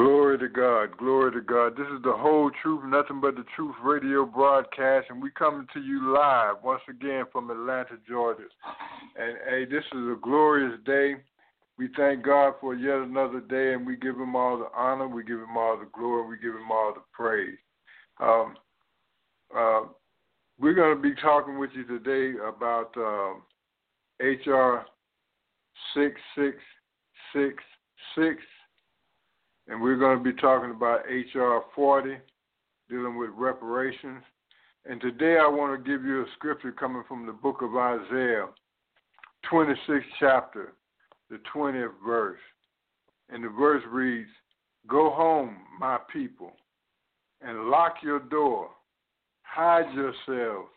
Glory to God, glory to God. This is the whole truth, nothing but the truth radio broadcast, and we coming to you live once again from Atlanta, Georgia. And hey, this is a glorious day. We thank God for yet another day, and we give Him all the honor, we give Him all the glory, we give Him all the praise. Um, uh, we're going to be talking with you today about um HR six six six six and we're going to be talking about HR 40, dealing with reparations. And today I want to give you a scripture coming from the book of Isaiah, 26th chapter, the 20th verse. And the verse reads, Go home, my people, and lock your door. Hide yourselves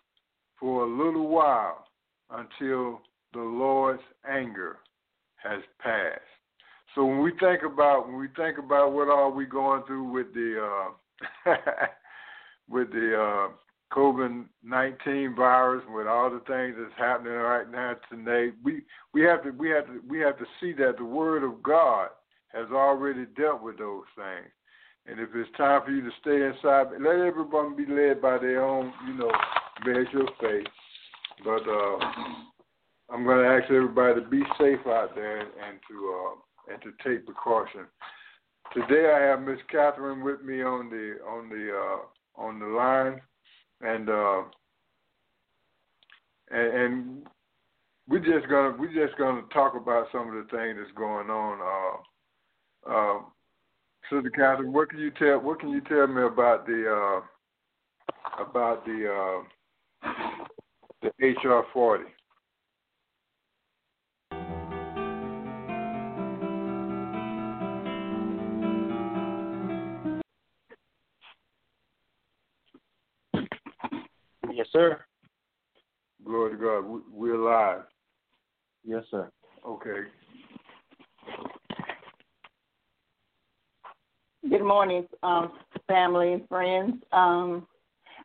for a little while until the Lord's anger has passed. So when we think about when we think about what are we going through with the uh, with the uh, COVID nineteen virus, with all the things that's happening right now today, we we have to we have to we have to see that the Word of God has already dealt with those things. And if it's time for you to stay inside, let everyone be led by their own, you know, measure of faith. But uh, I'm going to ask everybody to be safe out there and, to. Uh, and to take precaution. Today I have Miss Catherine with me on the on the uh, on the line, and uh, and, and we're just gonna we're just gonna talk about some of the things that's going on. Uh, uh, Sister Catherine, what can you tell what can you tell me about the uh, about the uh, the HR forty? Yes, sir. Glory to God. We, we're live. Yes, sir. Okay. Good morning, um, family and friends. Um,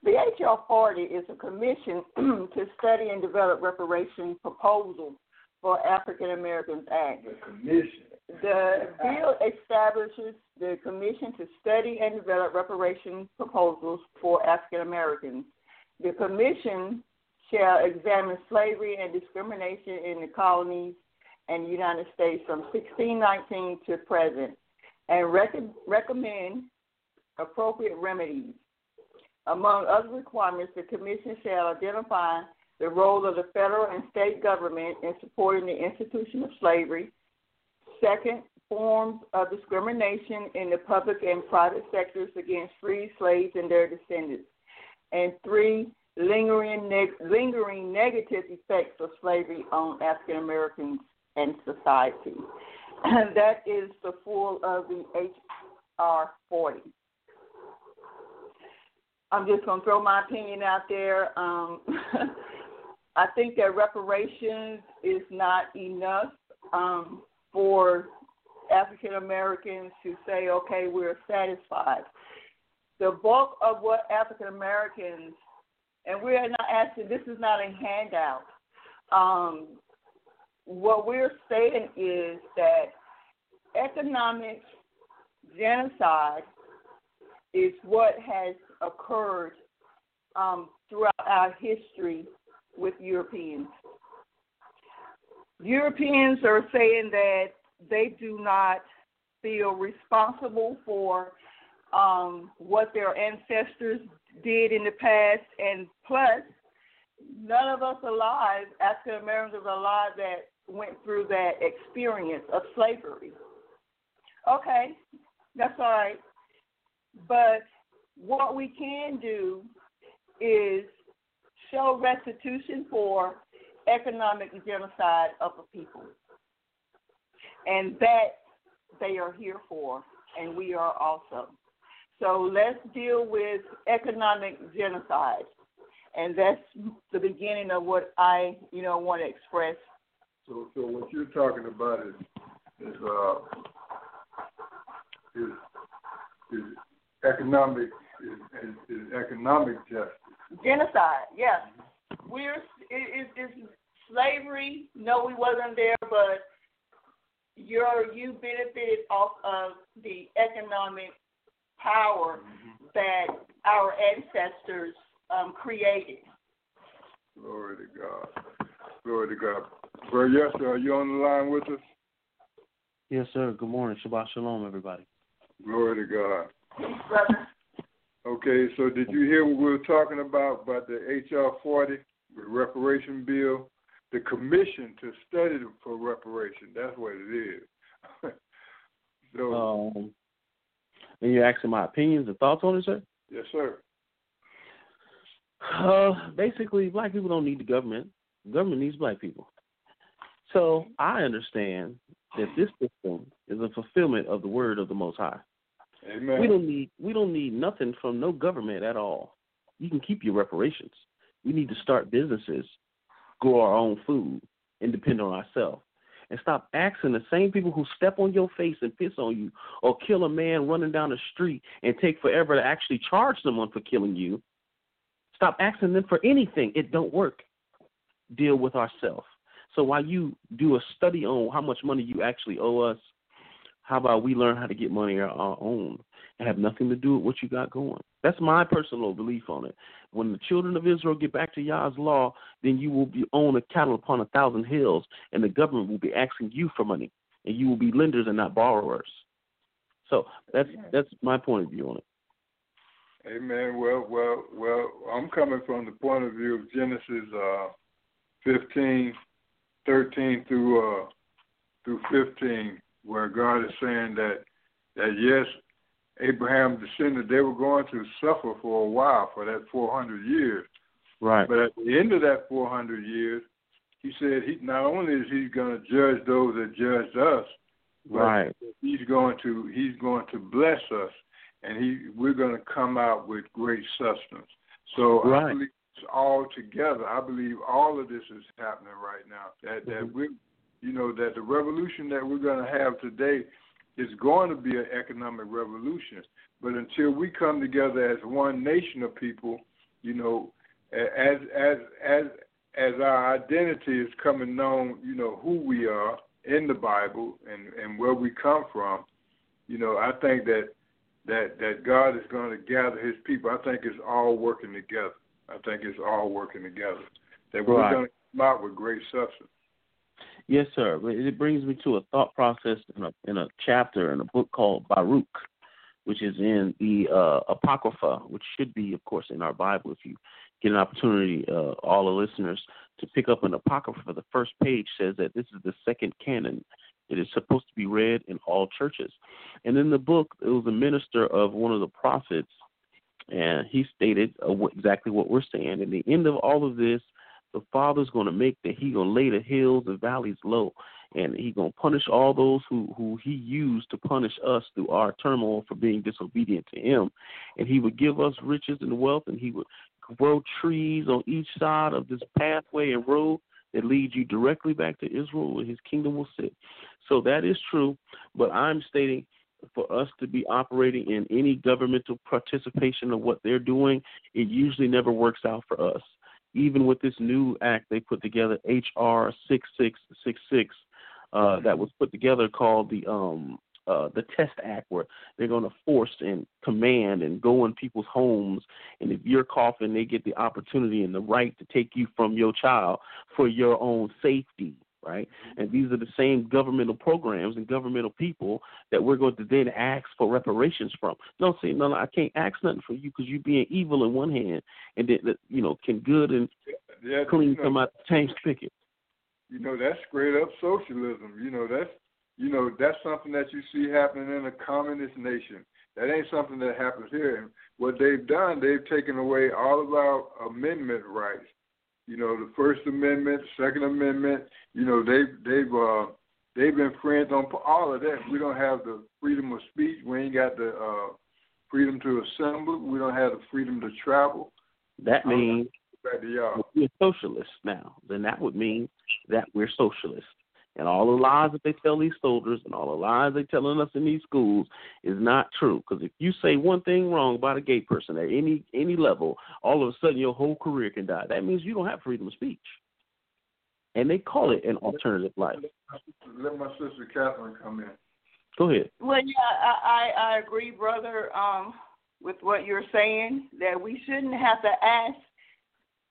the HR 40 is a commission to study and develop reparation proposals for African Americans Act. The commission. The bill establishes the commission to study and develop reparation proposals for African Americans. The commission shall examine slavery and discrimination in the colonies and the United States from 1619 to present and rec- recommend appropriate remedies. Among other requirements, the Commission shall identify the role of the federal and state government in supporting the institution of slavery. Second, forms of discrimination in the public and private sectors against free slaves and their descendants. And three, lingering, neg- lingering negative effects of slavery on African Americans and society. And that is the full of the HR 40. I'm just going to throw my opinion out there. Um, I think that reparations is not enough um, for African Americans to say, okay, we're satisfied. The bulk of what African Americans, and we are not asking, this is not a handout. Um, what we're saying is that economic genocide is what has occurred um, throughout our history with Europeans. Europeans are saying that they do not feel responsible for um, what their ancestors did in the past, and plus, none of us alive, African Americans alive, that went through that experience of slavery. Okay, that's all right. But what we can do is show restitution for economic genocide of a people. And that they are here for, and we are also. So let's deal with economic genocide. And that's the beginning of what I, you know, want to express. So, so what you're talking about is is uh is is economic is, is, is economic justice. Genocide, yes. We're it, it, it's slavery. No, we wasn't there, but you're you benefited off of the economic power that our ancestors um, created. Glory to God. Glory to God. Brother Yester, are you on the line with us? Yes, sir. Good morning. Shabbat shalom, everybody. Glory to God. Peace, brother. Okay, so did you hear what we were talking about about the HR 40, the reparation bill? The commission to study for reparation. That's what it is. so, Um, and you're asking my opinions and thoughts on it, sir? yes, sir. Uh, basically, black people don't need the government. The government needs black people. So I understand that this system is a fulfillment of the word of the Most High. Amen. We don't need we don't need nothing from no government at all. You can keep your reparations. We need to start businesses, grow our own food, and depend on ourselves. And stop asking the same people who step on your face and piss on you, or kill a man running down the street and take forever to actually charge someone for killing you. Stop asking them for anything. It don't work. Deal with ourselves. So while you do a study on how much money you actually owe us, how about we learn how to get money on our own and have nothing to do with what you got going? That's my personal belief on it. When the children of Israel get back to Yah's law, then you will be own a cattle upon a thousand hills, and the government will be asking you for money, and you will be lenders and not borrowers. So that's that's my point of view on it. Amen. Well, well, well. I'm coming from the point of view of Genesis uh, 15, 13 through uh, through 15, where God is saying that that yes, Abraham descended, they were going to suffer for a while for that 400 years, Right. but at the end of that 400 years, He said he not only is He going to judge those that judged us, but Right. He's going to He's going to bless us, and He we're going to come out with great substance. So I Right. believe it's all together. I believe all of this is happening right now. That that Mhm. we, you know, that the revolution that we're going to have today is going to be an economic revolution. But until we come together as one nation of people, you know, as as as as our identity is coming known, you know, who we are in the Bible and and where we come from, you know, I think that that that God is going to gather His people. I think it's all working together. I think it's all working together. That we're going to come out with great substance. Yes, sir. It brings me to a thought process in a in a chapter in a book called Baruch, which is in the uh, Apocrypha, which should be, of course, in our Bible. If you get an opportunity, uh, all the listeners, to pick up an Apocrypha, the first page says that this is the second canon. It is supposed to be read in all churches. And in the book, it was a minister of one of the prophets, and he stated uh, exactly what we're saying. At the end of all of this, the Father's going to make that He going to lay the hills and valleys low, and He going to punish all those who who He used to punish us through our turmoil for being disobedient to Him, and He would give us riches and wealth, and He would grow trees on each side of this pathway and road that leads you directly back to Israel, where His kingdom will sit. So that is true, but I'm stating for us to be operating in any governmental participation of what they're doing, it usually never works out for us even with this new act they put together, HR six six six six, uh, that was put together called the um uh the Test Act, where they're going to force and command and go in people's homes, and if you're coughing, they get the opportunity and the right to take you from your child for your own safety. Right, and these are the same governmental programs and governmental people that we're going to then ask for reparations from. No, see, no, no I can't ask nothing for you because you're being evil in one hand, and then you know can good and Yeah, clean you know, come out the same spigot. you know that's straight up socialism. You know that's you know that's something that you see happening in a communist nation. That ain't something that happens here. And what they've done, they've taken away all of our amendment rights. You know, the First Amendment, Second Amendment. You know, they they've uh, they've been friends on all of that. We don't have the freedom of speech. We ain't got the uh, freedom to assemble. We don't have the freedom to travel. That means Back to y'all. we're socialists now, then that would mean that we're socialists. And all the lies that they tell these soldiers and all the lies they're telling us in these schools is not true. Because if you say one thing wrong about a gay person at any any level, all of a sudden your whole career can die. That means you don't have freedom of speech. And they call it an alternative life. Let my sister Catherine come in. Go ahead. Well, yeah, I, I, I agree, brother, um, with what you're saying, that we shouldn't have to ask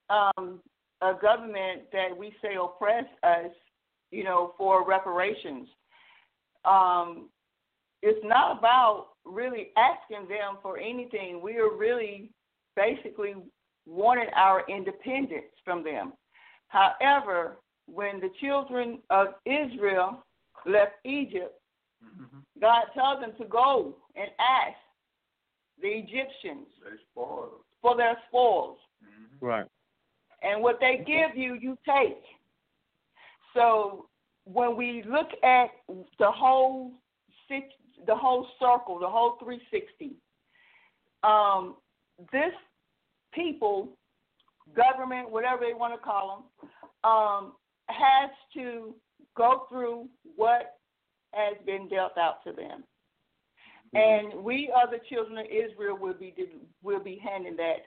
um, a government that we say oppress us, you know, for reparations. Um, it's not about really asking them for anything. We are really basically wanting our independence from them. However, when the children of Israel left Egypt, mm-hmm. God tells them to go and ask the Egyptians They spoiled. for their spoils. Mm-hmm. Right. And what they mm-hmm. give you, you take. So when we look at the whole six, the whole circle, the whole 360, um, this people, government, whatever they want to call them, um, has to go through what has been dealt out to them. And we, other children of Israel, will be will be handing that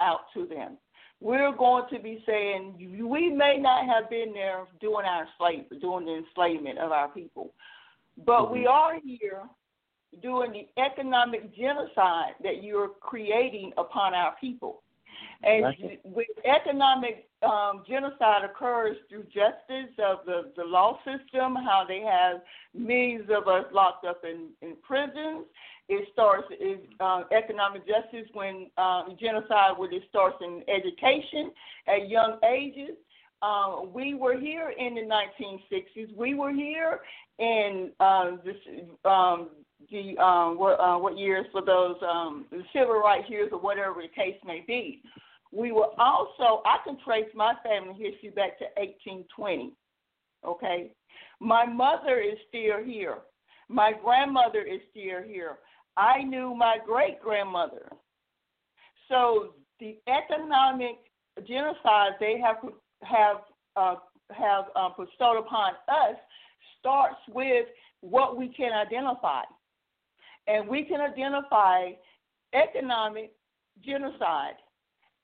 out to them. We're going to be saying we may not have been there doing our slave, doing the enslavement of our people, but we are here doing the economic genocide that you're creating upon our people. And Right. with economic um, genocide occurs through justice of the, the law system, how they have millions of us locked up in, in prisons. It starts is uh, economic justice when um, genocide when it starts in education at young ages. Um, we were here in the 1960s. We were here in um, this, um, the um, what, uh, what years for those um, civil rights years or whatever the case may be. We were also I can trace my family history back to 1820. Okay, my mother is still here. My grandmother is still here. I knew my great grandmother. So the economic genocide they have have uh, have uh, bestowed upon us starts with what we can identify, and we can identify economic genocide.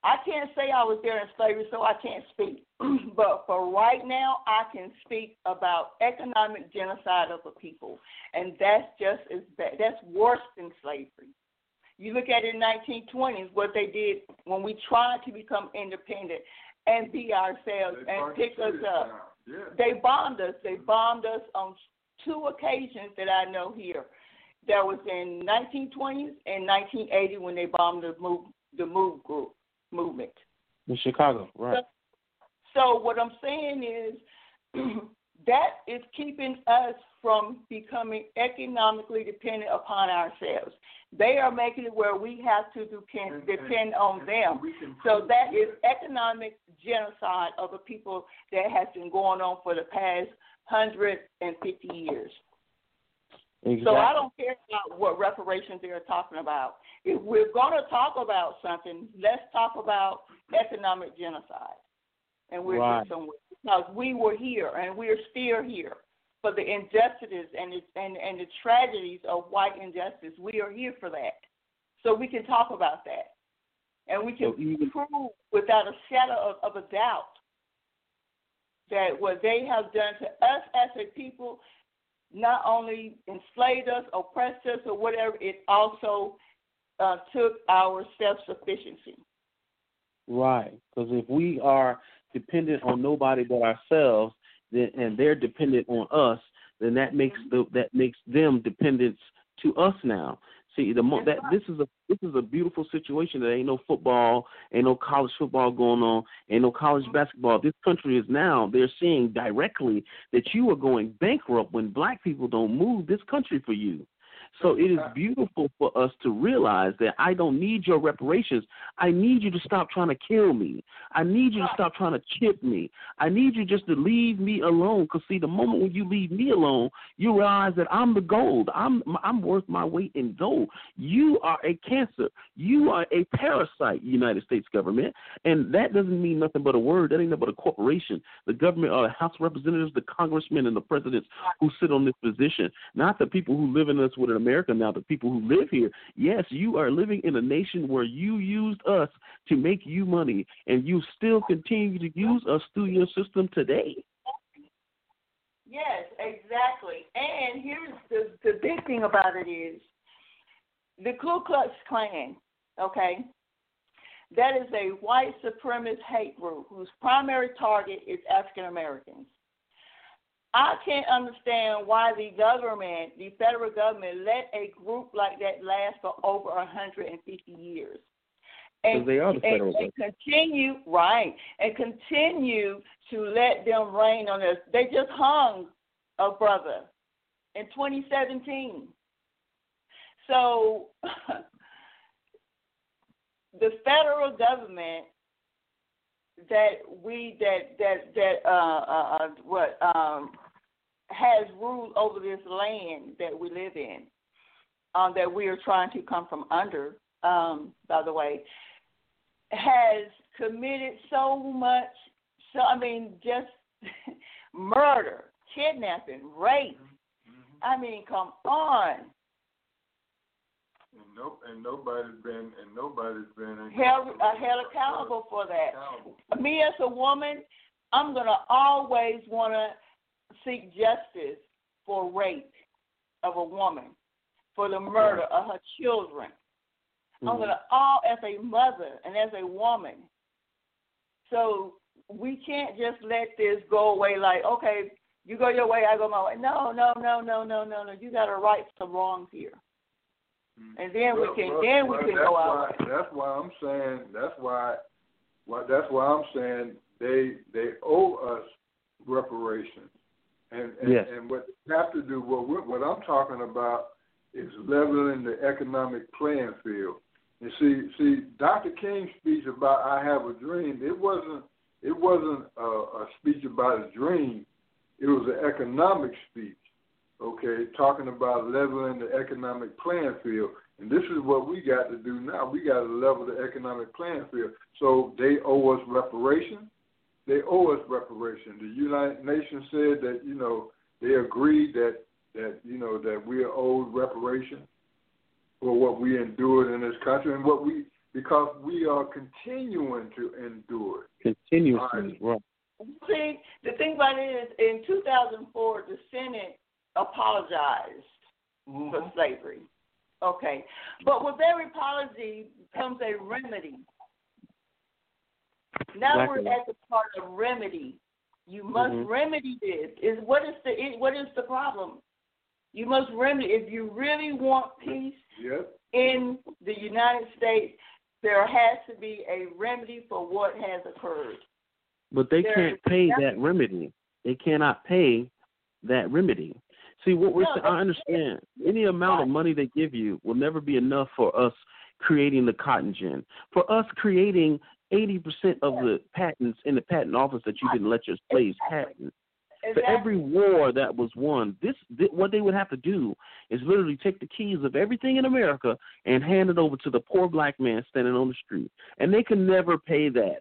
I can't say I was there in slavery, so I can't speak. but for right now, I can speak about economic genocide of a people, and that's just as bad. That's worse than slavery. You look at it in 1920s, what they did when we tried to become independent and be ourselves They and pick us up. Yeah. They bombed us. They bombed us on two occasions that I know here. That was in 1920s and 1980 when they bombed the move the move group movement. In Chicago, right. So what I'm saying is that is keeping us from becoming economically dependent upon ourselves. They are making it where we have to depend And- depend and- on and them. So that is economic genocide of the people that has been going on for the past hundred and fifty years. Exactly. So I don't care about what reparations they're talking about. If we're going to talk about something, let's talk about economic genocide, and we're Right. somewhere because we were here and we're still here for the injustices and the, and and the tragedies of white injustice. We are here for that, so we can talk about that, and we can So even- prove without a shadow of, of a doubt that what they have done to us as a people not only enslaved us, oppressed us, or whatever, it also uh, took our self sufficiency. Right. Because if we are dependent on nobody but ourselves, then and they're dependent on us, then that makes the that makes them dependents to us now. See, the mo- that this is a this is a beautiful situation. There ain't no football, ain't no college football going on, ain't no college basketball. This country is now they're seeing directly that you are going bankrupt when black people don't move this country for you. So it is beautiful for us to realize that I don't need your reparations. I need you to stop trying to kill me. I need you to stop trying to chip me. I need you just to leave me alone. Because see, the moment when you leave me alone, you realize that I'm the gold. I'm I'm worth my weight in gold. You are a cancer. You are a parasite, United States government, and that doesn't mean nothing but a word. That ain't nothing but a corporation. The government are the House of Representatives, the congressmen, and the presidents who sit on this position, not the people who live in us with America now, the people who live here. Yes, you are living in a nation where you used us to make you money, and you still continue to use us through your system today. Yes, exactly. And here's the the big thing about it is the Ku Klux Klan, okay? That is a white supremacist hate group whose primary target is African Americans. I can't understand why the government, the federal government, let a group like that last for over 150 years. And, they are the federal and, and continue right and continue to let them reign on us. They just hung a brother in 2017. So the federal government that we that that that uh, uh, uh what um has ruled over this land that we live in, um, that we are trying to come from under. Um, by the way, has committed so much. So I mean, just murder, kidnapping, rape. I mean, come on. And no, and nobody's been, and nobody's been held uh, held accountable for that. Accountable. Me as a woman, I'm gonna always wanna seek justice for rape of a woman, for the murder of her children. I'm Mhm. gonna all as a mother and as a woman. So we can't just let this go away like, okay, you go your way, I go my way. No, no, no, no, no, no, no. You gotta right some wrongs here. And then Well, we can well, then we well, can go why, out. That's why I'm saying. That's why. Well, that's why I'm saying they they owe us reparations, and and, Yes. and what they have to do. What we're, what I'm talking about is leveling the economic playing field. You see, see, Dr. King's speech about "I Have a Dream." It wasn't it wasn't a, a speech about a dream. It was an economic speech okay, talking about leveling the economic playing field. And this is what we got to do now. We got to level the economic playing field. So they owe us reparation. They owe us reparation. The United Nations said that you know they agreed that that you know that we are owed reparation for what we endured in this country and what we because we are continuing to endure. Continuously, right. See, the thing about it is, in 2004, the Senate apologized for mm-hmm. slavery. Okay, but with every apology comes a remedy. Now Exactly. we're at the part of remedy. You must Mhm. remedy this. Is what is the it- what is the problem? You must remedy if you really want peace Yep. in the United States. There has to be a remedy for what has occurred. But they There can't pay nothing- that remedy. They cannot pay that remedy. See, what we're No, saying, I understand. Any amount of money they give you will never be enough for us creating the cotton gin. For us creating 80% of the patents in the patent office that you didn't let your slaves patent. For every war that was won, this, thi- what they would have to do is literally take the keys of everything in America and hand it over to the poor black man standing on the street, and they can never pay that.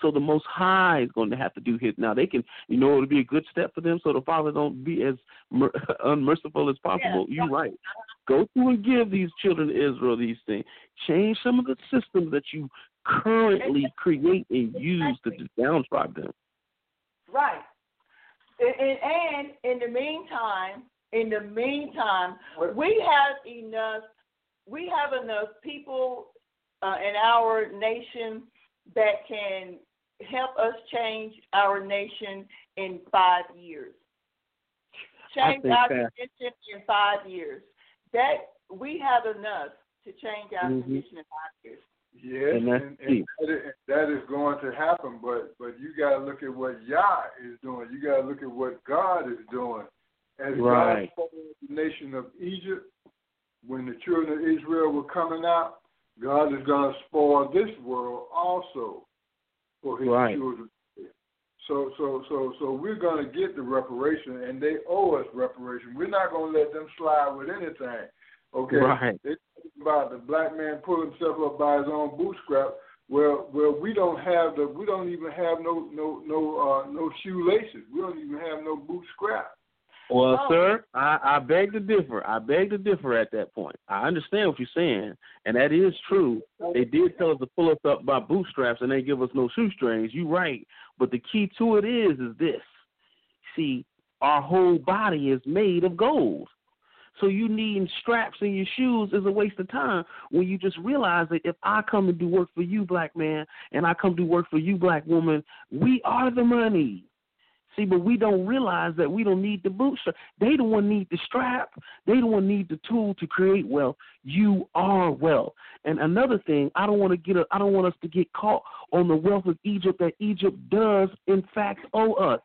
So the Most High is going to have to do his. Now they can, you know, it'll be a good step for them, so the Father don't be as mer- unmerciful as possible. You're right. Go through and give these children of Israel these things. Change some of the systems that you currently create and use to downtribe them. Right. And, and, and in the meantime, in the meantime, we have enough. We have enough people uh, in our nation that can help us change our nation in five years. Change our that- condition in five years. That we have enough to change our Mhm. condition in five years. Yes, And and, and that, is, going to happen, but but you got to look at what Yah is doing. You got to look at what God is doing. As Right. God the nation of Egypt, when the children of Israel were coming out, God is going to spoil this world also for His Right. children. So, so, so, so we're going to get the reparation, and they owe us reparation. We're not going to let them slide with anything. Okay. Right. They talk about the black man pull himself up by his own bootstrap. Well, well, we don't have the, we don't even have no, no, no, uh, no shoelaces. We don't even have no boot scrap. Well, Oh. sir, I, I beg to differ. I beg to differ at that point. I understand what you're saying, and that is true. They did tell us to pull us up by bootstraps, and they give us no shoestrings. You're right, but the key to it is is this: see, our whole body is made of gold. So you needing straps in your shoes is a waste of time when you just realize that if I come and do work for you, black man, and I come do work for you, black woman, we are the money. See, but we don't realize that we don't need the bootstrap. They the one need the strap. They the one need the tool to create wealth. You are wealth. And another thing, I don't want to get. A, I don't want us to get caught on the wealth of Egypt that Egypt does in fact owe us.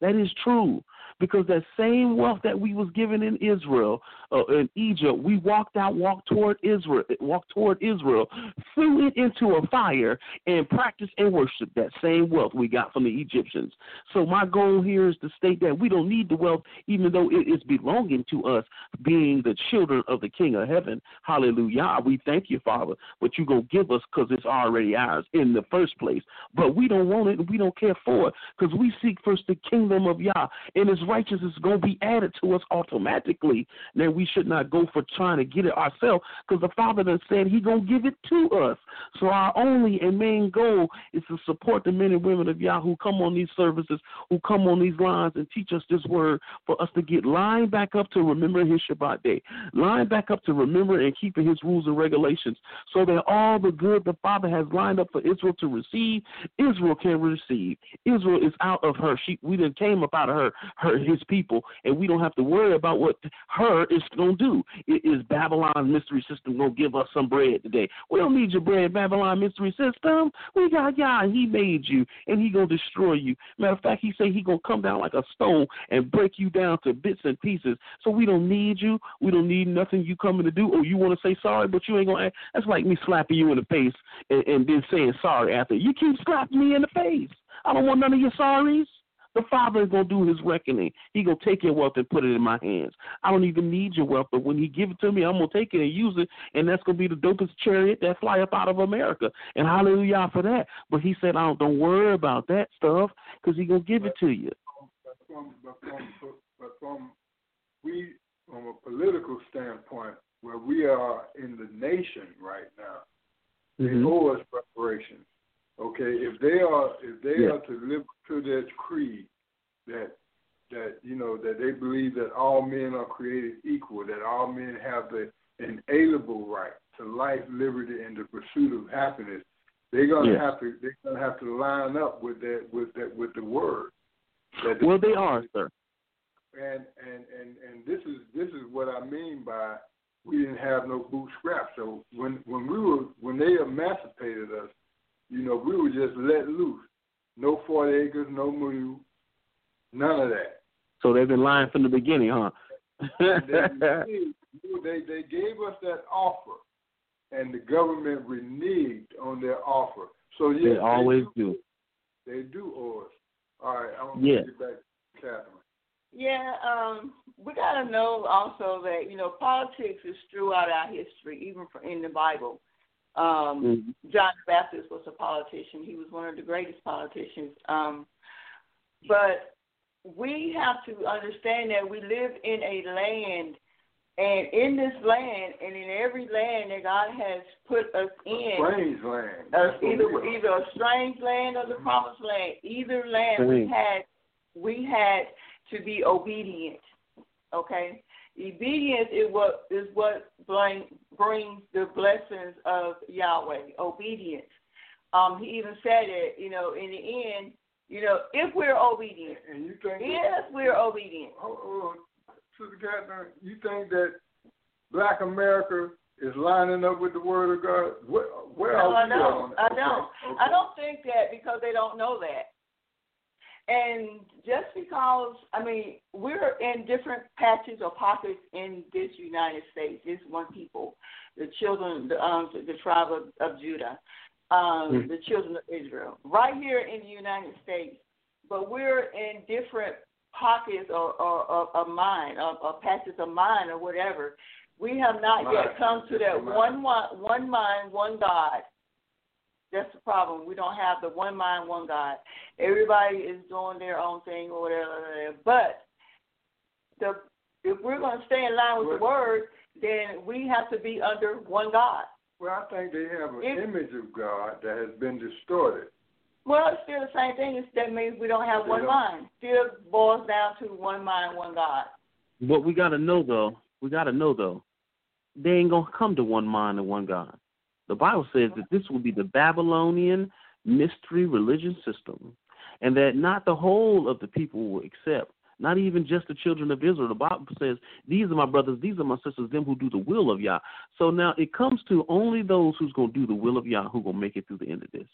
That is true because that same wealth that we was given in Israel, uh, in Egypt, we walked out, walked toward Israel, walked toward Israel, threw it into a fire, and practiced and worshiped that same wealth we got from the Egyptians. So my goal here is to state that we don't need the wealth, even though it is belonging to us, being the children of the King of Heaven. Hallelujah. We thank you, Father, but you gonna give us because it's already ours in the first place. But we don't want it, and we don't care for it, because we seek first the kingdom of Yah, and His righteousness is gonna be added to us automatically. Then we should not go for trying to get it ourselves, because the Father done said He gonna give it to us. So our only and main goal is to support the men and women of Yah who come on these services, who come on these lines and teach us this word for us to get lined back up to remember his Shabbat day, lined back up to remember and keeping his rules and regulations, so that all the good the Father has lined up for Israel to receive, Israel can receive. Israel is out of her. She we done came up out of her, her his people, and we don't have to worry about what her is gonna do. It is Babylon mystery system gonna give us some bread today. We don't need your bread, Babylon mystery system. We got Yah. He made you, and he gonna destroy you. Matter of fact, he say he gonna come down like a stone and break you down to bits and pieces. So we don't need you. We don't need nothing you coming to do. Or you want to say sorry, but you ain't gonna. Act. That's like me slapping you in the face and, and then saying sorry after. You keep slapping me in the face. I don't want none of your sorries. The Father is gonna do His reckoning. He gonna take your wealth and put it in my hands. I don't even need your wealth, but when He give it to me, I'm gonna take it and use it, and that's gonna be the dopest chariot that fly up out of America. And hallelujah for that. But He said, I don't, don't worry about that stuff, because He gonna give it to you. But from, but from, but from we, from a political standpoint, where we are in the nation right now, they Mhm. owe us reparations. Okay, if they are if they Yeah. are to live to their creed that that you know that they believe that all men are created equal, that all men have the inalienable right to life, liberty, and the pursuit of happiness, they're gonna Yes. have to they're gonna have to line up with that with that with the word. That Well, they are, sir. and and and and this is this is what I mean by we didn't have no boot scrap. So when when we were when they emancipated us, you know, we were just let loose. No forty acres, no mule, none of that. So they've been lying from the beginning, huh? They, they they gave us that offer, and the government reneged on their offer. So yes, they always do. They do owe us. All right, I want Yeah. to get back to Catherine. Yeah, um, we got to know also that you know politics is throughout our history, even for, in the Bible. Um, Mhm. John the Baptist was a politician; he was one of the greatest politicians. Um, but we have to understand that we live in a land, and in this land, and in every land that God has put us in, Strange land. uh, either either a strange land or the promised land. Either land we had we had to be obedient. Okay, obedience is what is what bring, brings the blessings of Yahweh. Obedience. Um, he even said it. You know, in the end, you know, if we're obedient, And you think if we're obedient. Hold, hold on. Sister Catherine, you think that Black America is lining up with the Word of God? Where, where No, are I we don't. on I don't. Okay, I don't think that because they don't know that. And just because I mean we're in different patches or pockets in this United States, this one people, the children, the um, the, tribe of, of Judah, um, Mm. the children of Israel, right here in the United States. But we're in different pockets or, or, or of mind, or, or patches of mind, or whatever. We have not Mind. yet come to that Mind. one one one mind, one God. That's the problem. We don't have the one mind, one God. Everybody is doing their own thing or whatever. But the if we're going to stay in line with the word, then we have to be under one God. Well, I think they have an If- image of God that has been distorted. Well, it's still the same thing. It's, that means we don't have They one don't- mind. Still boils down to one mind, one God. What we got to know, though, we got to know, though, they ain't going to come to one mind and one God. The Bible says that this will be the Babylonian mystery religion system, and that not the whole of the people will accept, not even just the children of Israel. The Bible says, These are my brothers, these are my sisters, them who do the will of Yah. So now it comes to only those who's going to do the will of Yah who going to make it through the end of this.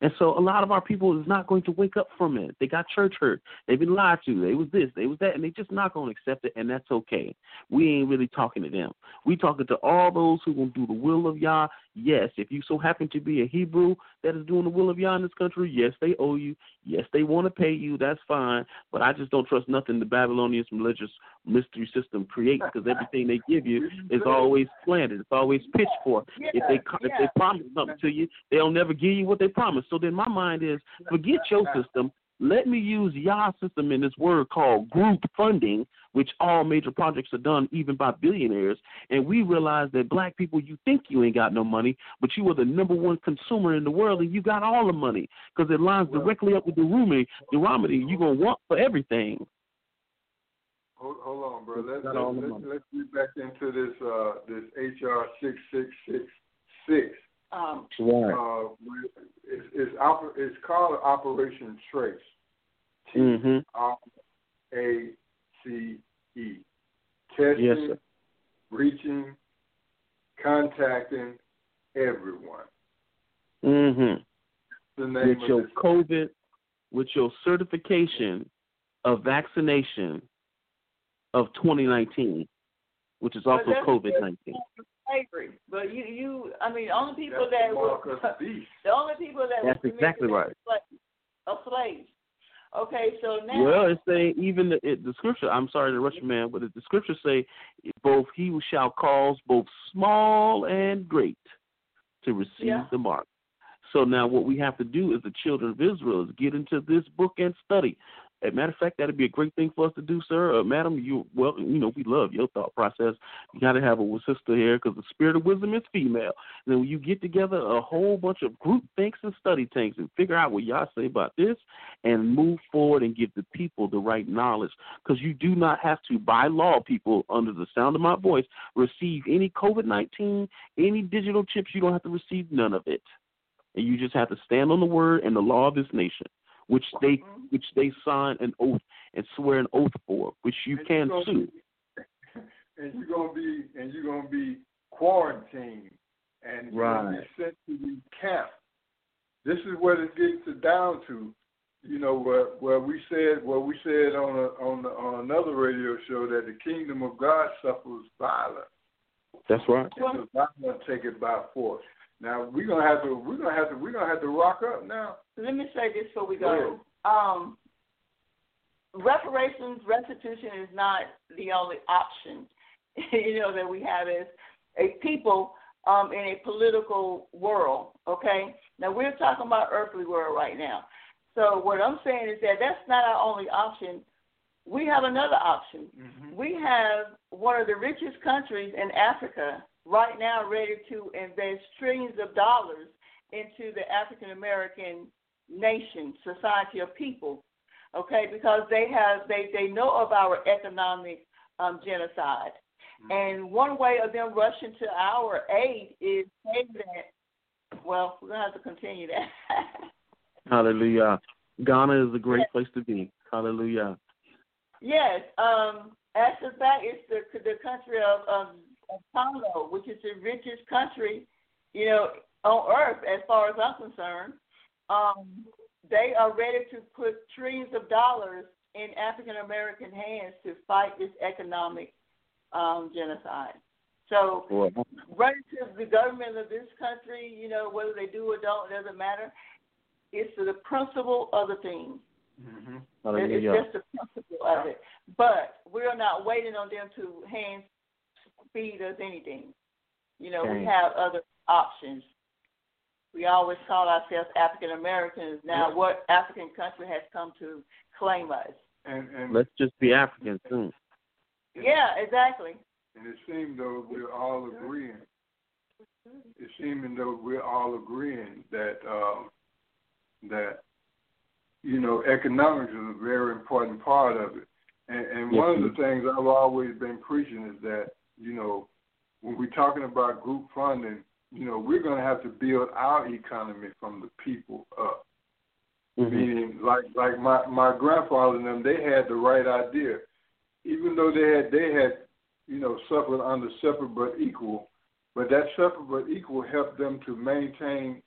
And so a lot of our people is not going to wake up from it. They got church hurt. They've been lied to. They was this, they was that, and they just not going to accept it, and that's okay. We ain't really talking to them. We talking to all those who going to do the will of Yah. Yes, if you so happen to be a Hebrew that is doing the will of Yah in this country, yes, they owe you. Yes, they want to pay you. That's fine. But I just don't trust nothing the Babylonian religious mystery system creates because everything they give you is always planted. It's always pitched for. If they co- if they promise something to you, they'll never give you what they promise. So then my mind is, forget your system. Let me use Yah system in this word called group funding, which all major projects are done even by billionaires. And we realize that black people, you think you ain't got no money, but you are the number one consumer in the world, and you got all the money because it lines directly up with the Rumi, the remedy you're gonna want for everything. Hold, hold on, bro. Let's let's, let's, let's get back into this uh this HR six six six six. Um, Right. Uh, it's it's, oper- it's called Operation Trace. T Mhm. R A C E. Testing, Yes, sir. reaching, contacting everyone. Mm-hmm. The name With of your this. COVID, with your certification of vaccination of 2019, which is also COVID 19. slavery. But you, you, I mean, only people That's that the mark will, of the beast. the only people that That's will exactly right. Are slaves. Okay, so now. Well, it's saying even the, it, the scripture. I'm sorry to rush you, man, but the scripture say both he who shall cause both small and great to receive Yeah. the mark. So now what we have to do as the children of Israel is get into this book and study. As a matter of fact, that'd be a great thing for us to do, sir. Uh, madam, you well, you know, we love your thought process. You got to have a sister here because the spirit of wisdom is female. And then when you get together a whole bunch of group thinks and study tanks and figure out what y'all say about this and move forward and give the people the right knowledge. Because you do not have to, by law, people under the sound of my voice, receive any COVID 19, any digital chips. You don't have to receive none of it. And you just have to stand on the word and the law of this nation, which they mm-hmm. which they sign an oath and swear an oath for, which you And can sue. be- and you're gonna be and you're gonna be quarantined and you're gonna Right. be sent to the camp. This is what it gets it down to. You know where where we said where we said on a, on the, on another radio show that the kingdom of God suffers violence. That's right. And the violent take it by force. Now we're gonna have to we're gonna have to we're gonna have to rock up now. Let me say this before we Go. Um, reparations, restitution is not the only option, you know, that we have as a people um, in a political world. Okay, now we're talking about earthly world right now. So what I'm saying is that that's not our only option. We have another option. We have one of the richest countries in Africa right now ready to invest trillions of dollars into the African American nation, society of people. Okay, because they have they, they know of our economic um, genocide. And one way of them rushing to our aid is saying that well, we're gonna have to continue that. Hallelujah. Ghana is a great place to be. Hallelujah. Yes, um, as a fact, it's the the country of, of, of Congo, which is the richest country, you know, on earth as far as I'm concerned. Um, they are ready to put trillions of dollars in African American hands to fight this economic um, genocide. So, Well, relative to the government of this country, you know, whether they do or don't, it doesn't matter. It's the principle of the thing. hmm It's just the principle of it. But we're not waiting on them to hand feed us anything. You know, we have other options. We always call ourselves African Americans. Now, what African country has come to claim us? And and Let's just be African soon. Yeah, exactly. and it seems though we're all agreeing. It seeming though we're all agreeing that um, that you know economics is a very important part of it. And, and Yes, one of the things I've always been preaching is that you know when we're talking about group funding, you know we're going to have to build our economy from the people up. Mhm. Meaning, like like my my grandfather and them, they had the right idea, even though they had they had you know suffered under separate but equal, but that separate but equal helped them to maintain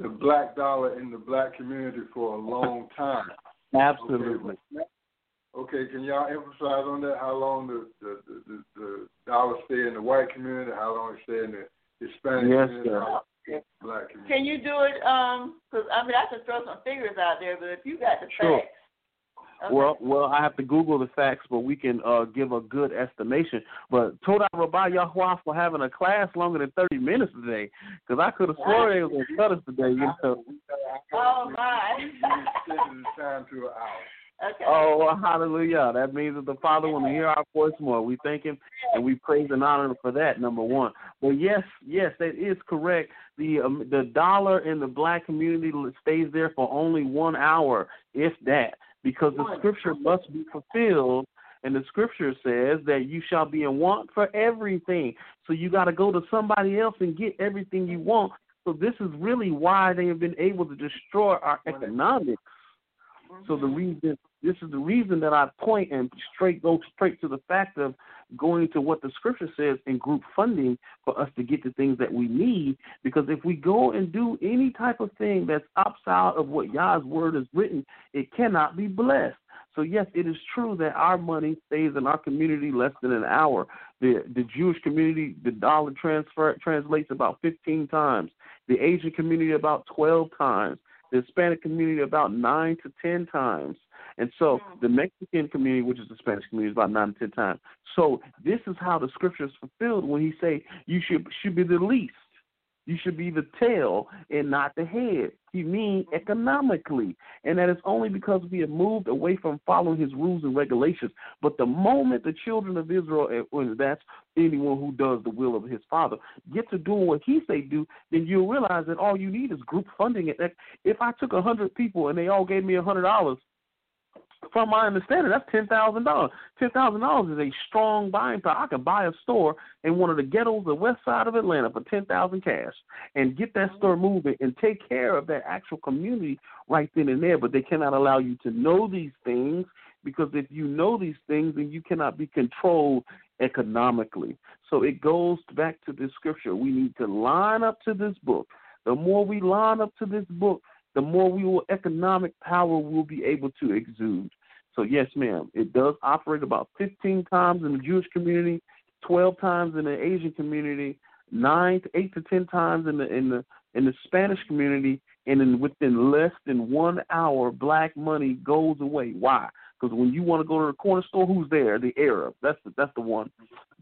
the black dollar in the black community for a long time. Absolutely. Okay, okay can y'all emphasize on that? How long the the, the, the, the dollar stay in the white community? How long it stay in the Hispanic Yes, sir. How long it stay in the black community? Can you do it? Um, because I mean, I can throw some figures out there, but if you got the Sure. facts, okay. Well, well, I have to Google the facts, but we can uh, give a good estimation. But Toda Rabbi Yahweh for having a class longer than thirty minutes today, because I could have swore they was gonna cut us today. You know. oh my. Extended the time to an hour. Okay. Oh, hallelujah! That means that the Father to hear our voice more. We thank Him and we praise and honor Him for that. Number one. But yes, yes, that is correct. The um, the dollar in the black community stays there for only one hour, if that, because the scripture must be fulfilled. And the scripture says that you shall be in want for everything. So you got to go to somebody else and get everything you want. So this is really why they have been able to destroy our economics. So the reason this is the reason that I point and straight go straight to the fact of going to what the scripture says in group funding for us to get the things that we need. Because if we go and do any type of thing that's outside of what Yah's word is written, it cannot be blessed. So yes, it is true that our money stays in our community less than an hour. The the Jewish community, the dollar transfer translates about fifteen times. The Asian community about twelve times the Hispanic community about nine to ten times. And so the Mexican community, which is the Spanish community, is about nine to ten times. So this is how the scripture is fulfilled when he say you should should be the least. You should be the tail and not the head. He mean mm-hmm. economically. And that is only because we have moved away from following his rules and regulations. But the moment the children of Israel, and that's anyone who does the will of his father, get to doing what he say do, then you'll realize that all you need is group funding. If I took a hundred people and they all gave me a hundred dollars, from my understanding, that's ten thousand dollars. Ten thousand dollars is a strong buying power. I can buy a store in one of the ghettos, the west side of Atlanta, for ten thousand cash, and get that mm-hmm. store moving and take care of that actual community right then and there. But they cannot allow you to know these things because if you know these things, then you cannot be controlled economically. So it goes back to this scripture. We need to line up to this book. The more we line up to this book, the more we will economic power we'll be able to exude. So yes, ma'am, it does operate about 15 times in the Jewish community, 12 times in the Asian community, nine to eight to 10 times in the in the in the Spanish community, and then within less than one hour, black money goes away. Why? Because when you want to go to the corner store, who's there? The Arab. That's the, that's the one.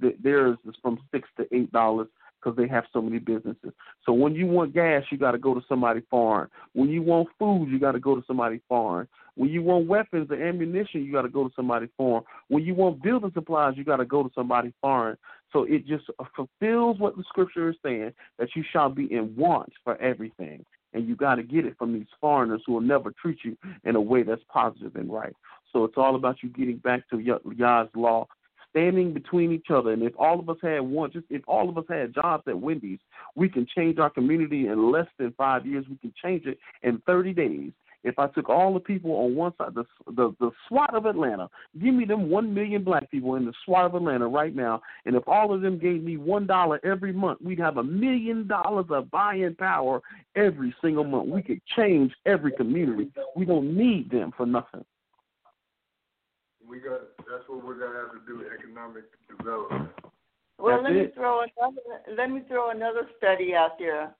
The, theirs is from six to eight dollars because they have so many businesses. So when you want gas, you got to go to somebody foreign. When you want food, you got to go to somebody foreign. When you want weapons or ammunition, you got to go to somebody foreign. When you want building supplies, you got to go to somebody foreign. So it just fulfills what the scripture is saying that you shall be in want for everything. And you got to get it from these foreigners who will never treat you in a way that's positive and right. So it's all about you getting back to Yah's law standing between each other. And if all of us had one, just if all of us had jobs at Wendy's, we can change our community in less than five years. We can change it in 30 days. If I took all the people on one side, the the, the SWAT of Atlanta, give me them one million black people in the SWAT of Atlanta right now, and if all of them gave me one dollar every month, we'd have a million dollars of buying power every single month. We could change every community. We don't need them for nothing. We got that's what we're gonna have to do. Economic development. Well, That's let me throw another. Let me throw another study out there.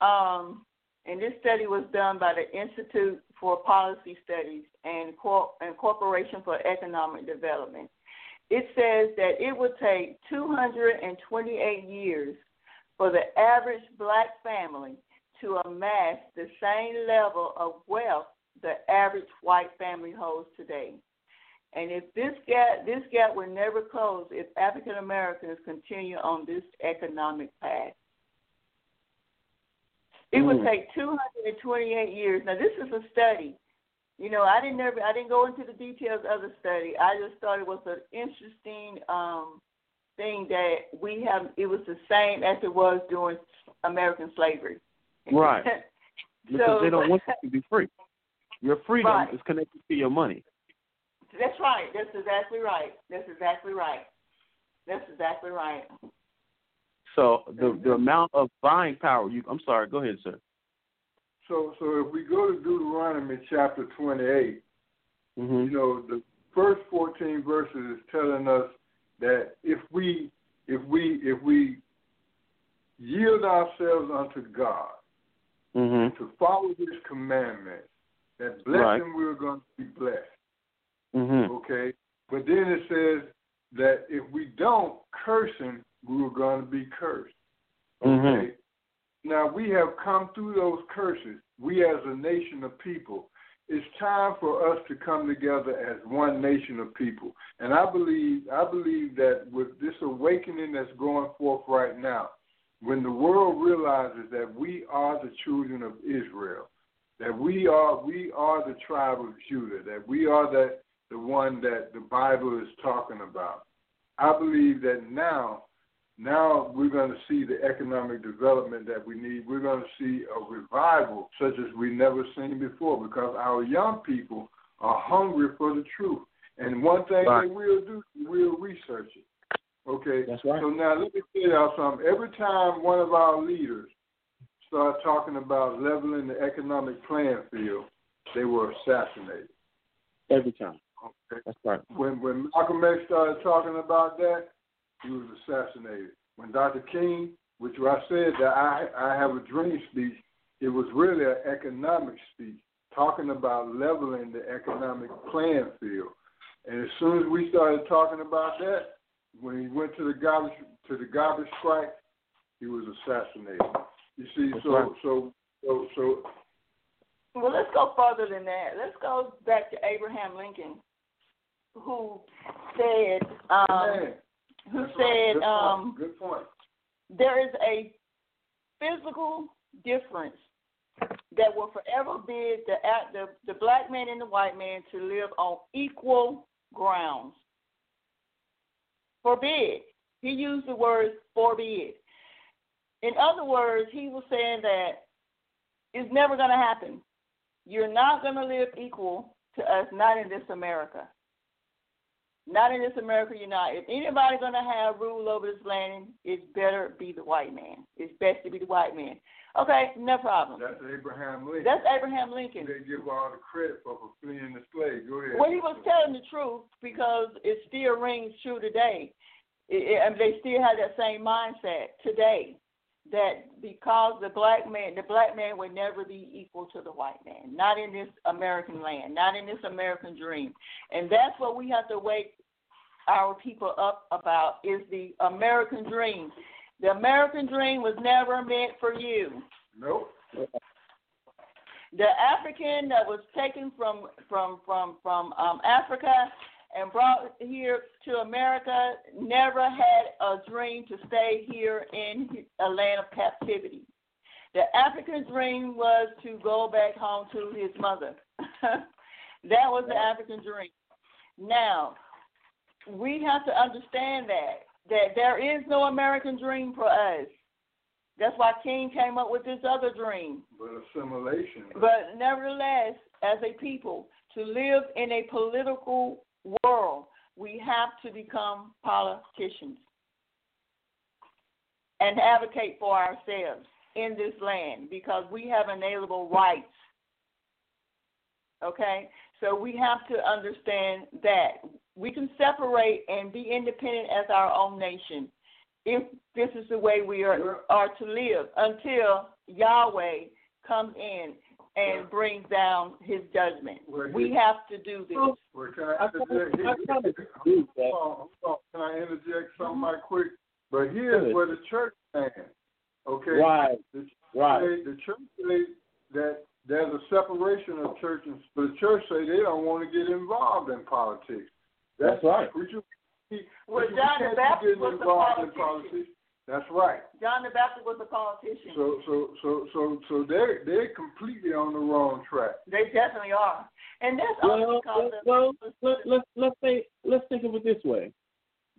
Um, and this study was done by the Institute for Policy Studies and, Cor- and Corporation for Economic Development. It says that it would take 228 years for the average black family to amass the same level of wealth the average white family holds today. And if this gap this gap will never close if African Americans continue on this economic path. It would Mm. take 228 years. Now this is a study. You know, I didn't never I didn't go into the details of the study. I just thought it was an interesting um thing that we have it was the same as it was during American slavery. Right. Because they don't want you to be free. Your freedom Right. is connected to your money. That's right. That's exactly right. That's exactly right. That's exactly right. So the the amount of buying power you I'm sorry, go ahead, sir. So so if we go to Deuteronomy chapter twenty eight, hmm you know, the first fourteen verses is telling us that if we if we if we yield ourselves unto God hmm to follow his commandments, that blessing Right. we're going to be blessed. Hmm Okay? But then it says that if we don't curse him, we are going to be cursed. hmm Okay? Now we have come through those curses, we as a nation of people. It's time for us to come together as one nation of people. And I believe I believe that with this awakening that's going forth right now, when the world realizes that we are the children of Israel, that we are we are the tribe of Judah, that we are that the one that the Bible is talking about. I believe that now now we're going to see the economic development that we need. We're going to see a revival such as we've never seen before because our young people are hungry for the truth. And one thing Right. they will do, we'll research it. Okay. That's right. So now let me tell y'all something. Every time one of our leaders start talking about leveling the economic playing field, they were assassinated. Every time. Okay. That's right. When when Malcolm X started talking about that, he was assassinated. When Dr. King, which I said that I I have a dream speech, it was really an economic speech talking about leveling the economic playing field. And as soon as we started talking about that, when he went to the garbage to the garbage strike, he was assassinated. You see, That's so right. so so so Well, let's go further than that. Let's go back to Abraham Lincoln, who said, um, who that's said, um, good point. there is a physical difference that will forever bid the, the the black man and the white man to live on equal grounds. Forbid. He used the word forbid. In other words, he was saying that it's never going to happen. You're not going to live equal to us, not in this America. Not in this America, you're not. If anybody's going to have rule over this land, it's better be the white man. It's best to be the white man. Okay, no problem. That's Abraham Lincoln. That's Abraham Lincoln. They give all the credit for, for fleeing the slave. Go ahead. Well, he was telling the truth because it still rings true today. It, it, I mean, they still have that same mindset today that because the black man, the black man would never be equal to the white man, not in this American land, not in this American dream, and that's what we have to wake our people up about is the American dream. The American dream was never meant for you. Nope. the African that was taken from from from from um, Africa and brought here to America never had a dream to stay here in a land of captivity. The African dream was to go back home to his mother. that was the African dream. Now, we have to understand that that there is no American dream for us. That's why King came up with this other dream. But assimilation. But nevertheless, as a people to live in a political world, we have to become politicians and advocate for ourselves in this land because we have inalienable rights. Okay? So we have to understand that we can separate and be independent as our own nation if this is the way we are, are to live until Yahweh comes in and brings down his judgment. Well, We here- have to do this. Well, can I I kinda- interject? I kinda here? agree with that. Hold on, hold on. Can I interject something right quick? But here's Good. where the church stands. Okay. Right. The church Right. say, the church say that there's a separation of church and but the church say they don't want to get involved in politics. That's right. Preacher, Well, John the Baptist was a involved politician. That's right. John the Baptist was a politician. So so so so so they're they're completely on the wrong track. they definitely are. And that's Well, only because well, of well let, let's let's say let's think of it this way.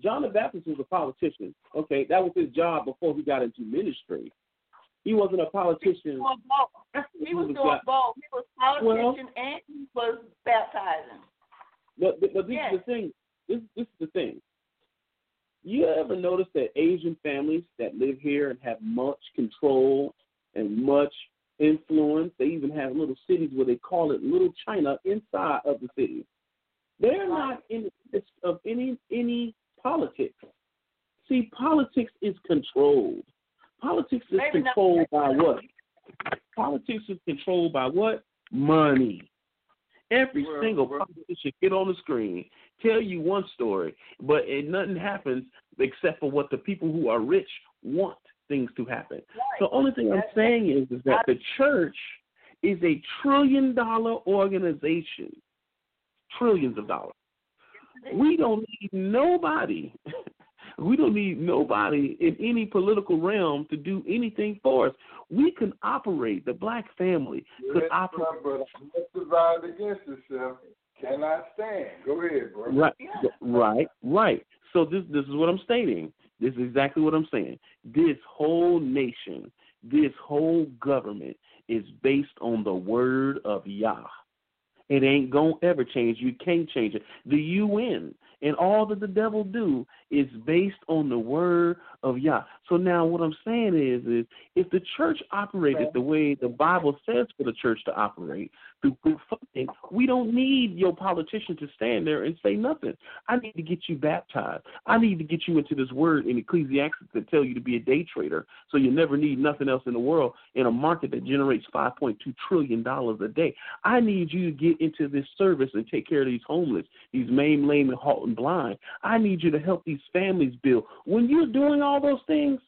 John the Baptist was a politician. Okay, that was his job before he got into ministry. He wasn't a politician. doing both. He was He was doing both. He was politician and he was baptizing. But but, this Yes. is the thing. This this is the thing. You ever notice that Asian families that live here and have much control and much influence, they even have little cities where they call it little China inside of the city. They're not in the midst of any any politics. See, politics is controlled. Politics is Maybe not- controlled by what? Politics is controlled by what? Money. Every Well, single well- politician get on the screen, tell you one story, but it, nothing happens except for what the people who are rich want things to happen. The only thing I'm saying is, is that the church is a trillion dollar organization, trillions of dollars. We don't need nobody. We don't need nobody in any political realm to do anything for us. We can operate. The black family could Yes, operate. But let's divide against itself. Cannot stand. Go ahead, bro. Right, Yeah. right, right. So this this is what I'm stating. This is exactly what I'm saying. This whole nation, this whole government is based on the word of Yah. It ain't gonna ever change. You can't change it. The UN and all that the devil do is based on the word of Yah. So now what I'm saying is is if the church operated the way the Bible says for the church to operate funding, we don't need your politician to stand there and say nothing. I need to get you baptized. I need to get you into this word in Ecclesiastes that tell you to be a day trader so you never need nothing else in the world in a market that generates five point two trillion dollars a day. I need you to get into this service and take care of these homeless, these maimed, lame, and halt and blind. I need you to help these families build. When you're doing all those things,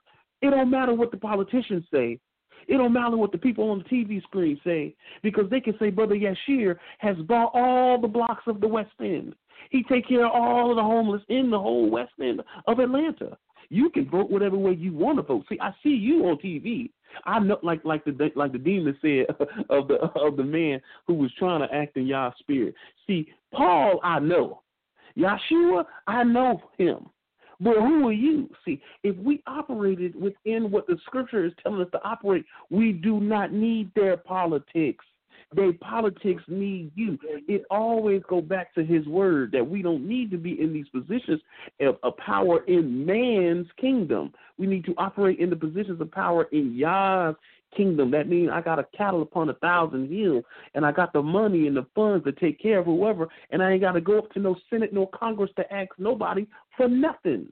it don't matter what the politicians say. It don't matter what the people on the TV screen say because they can say Brother Yashir has bought all the blocks of the West End. He take care of all of the homeless in the whole West End of Atlanta. You can vote whatever way you want to vote. See, I see you on TV. I know, like like the like the demon said of the of the man who was trying to act in Yah's spirit. See, Paul, I know. Yeshua, I know him. But who are you? See, if we operated within what the scripture is telling us to operate, we do not need their politics. Their politics need you. It always go back to his word that we don't need to be in these positions of, of power in man's kingdom. We need to operate in the positions of power in Yah's kingdom. That means I got a cattle upon a thousand hills, and I got the money and the funds to take care of whoever, and I ain't got to go up to no Senate, no Congress to ask nobody for nothing.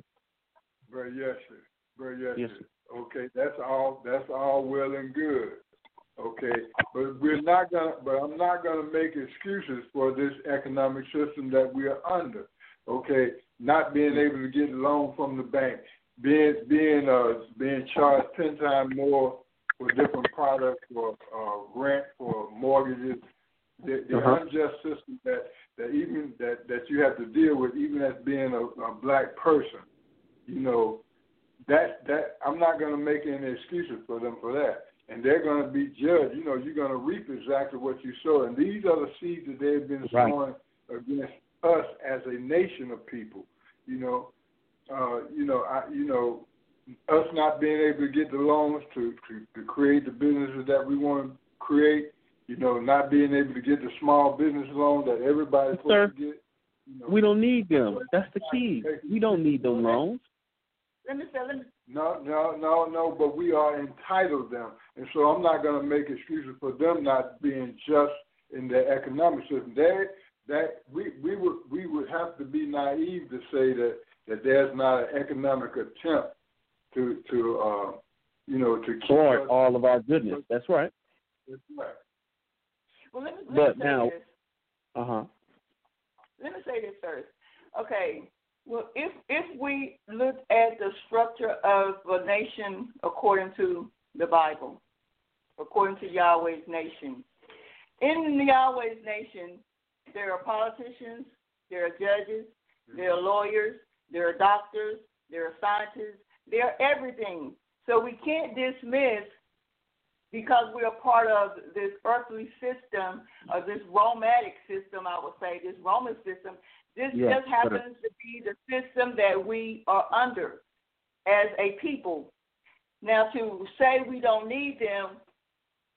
Bro, yes, sir. Bro, yes, Yes, sir. Okay, that's all. That's all well and good. Okay, but we're not gonna. But I'm not gonna make excuses for this economic system that we are under. Okay, not being able to get a loan from the bank, being being uh being charged ten times more for different products, for uh, rent, for mortgages. The, the Uh-huh. unjust system that that even that that you have to deal with, even as being a, a black person you know, that that I'm not going to make any excuses for them for that, and they're going to be judged. You know, you're going to reap exactly what you sow, and these are the seeds that they've been Right. sowing against us as a nation of people. You know, uh, you know, I, you know, us not being able to get the loans to to, to create the businesses that we want to create. you know, not being able to get the small business loan that everybody's supposed Sir, to get. You know, We don't need them. That's the key. We don't need them loans. Let me say, let me, No, no, no, no, but we are entitled them. And so I'm not going to make excuses for them not being just in their economic system. They, that we, we would we would have to be naive to say that, that there's not an economic attempt to to uh, you know to keep us. all of our goodness. That's right. That's right. well, let me, let But me say now- Uh huh. let me say this first. Okay. Well, if if we look at the structure of a nation according to the Bible, according to Yahweh's nation, in Yahweh's nation, there are politicians, there are judges, there are lawyers, there are doctors, there are scientists, there are everything. So we can't dismiss because we are part of this earthly system, or this Romatic system, I would say, this Roman system. This Yes, just happens to be the system that we are under as a people. Now, to say we don't need them,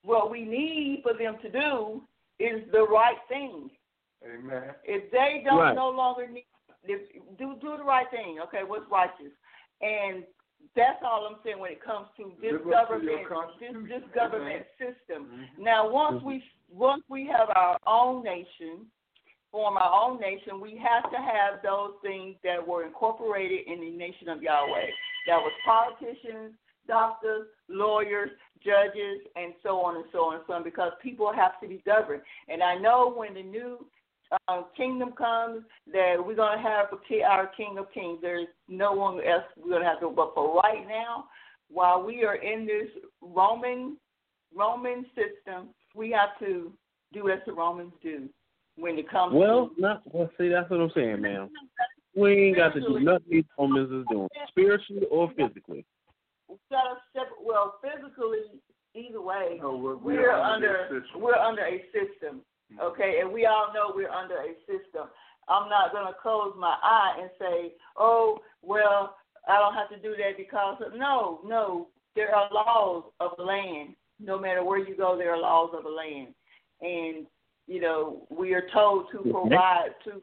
what we need for them to do is the right thing. Amen. If they don't Right. no longer need, if, do do the right thing. Okay, what's righteous, and that's all I'm saying when it comes to this Live up to government, this this government system. Mhm. Now, once we once we have our own nation, form our own nation, we have to have those things that were incorporated in the nation of Yahweh. That was politicians, doctors, lawyers, judges, and so on and so on and so on, because people have to be governed. And I know when the new uh, kingdom comes that we're going to have a our King of Kings. There's no one else we're going to have to. But for right now, while we are in this Roman Roman system, we have to do as the Romans do when it comes. Well, to, not well. See, that's what I'm saying, man. We ain't got to do nothing these Romans is doing, spiritually or physically. Instead of separate, well, physically, either way, No, we're, we're under under we're under a system. Okay, and we all know we're under a system. I'm not gonna close my eye and say, "Oh, well, I don't have to do that because of, no, no. There are laws of the land. No matter where you go, there are laws of the land, and you know we are told to provide to.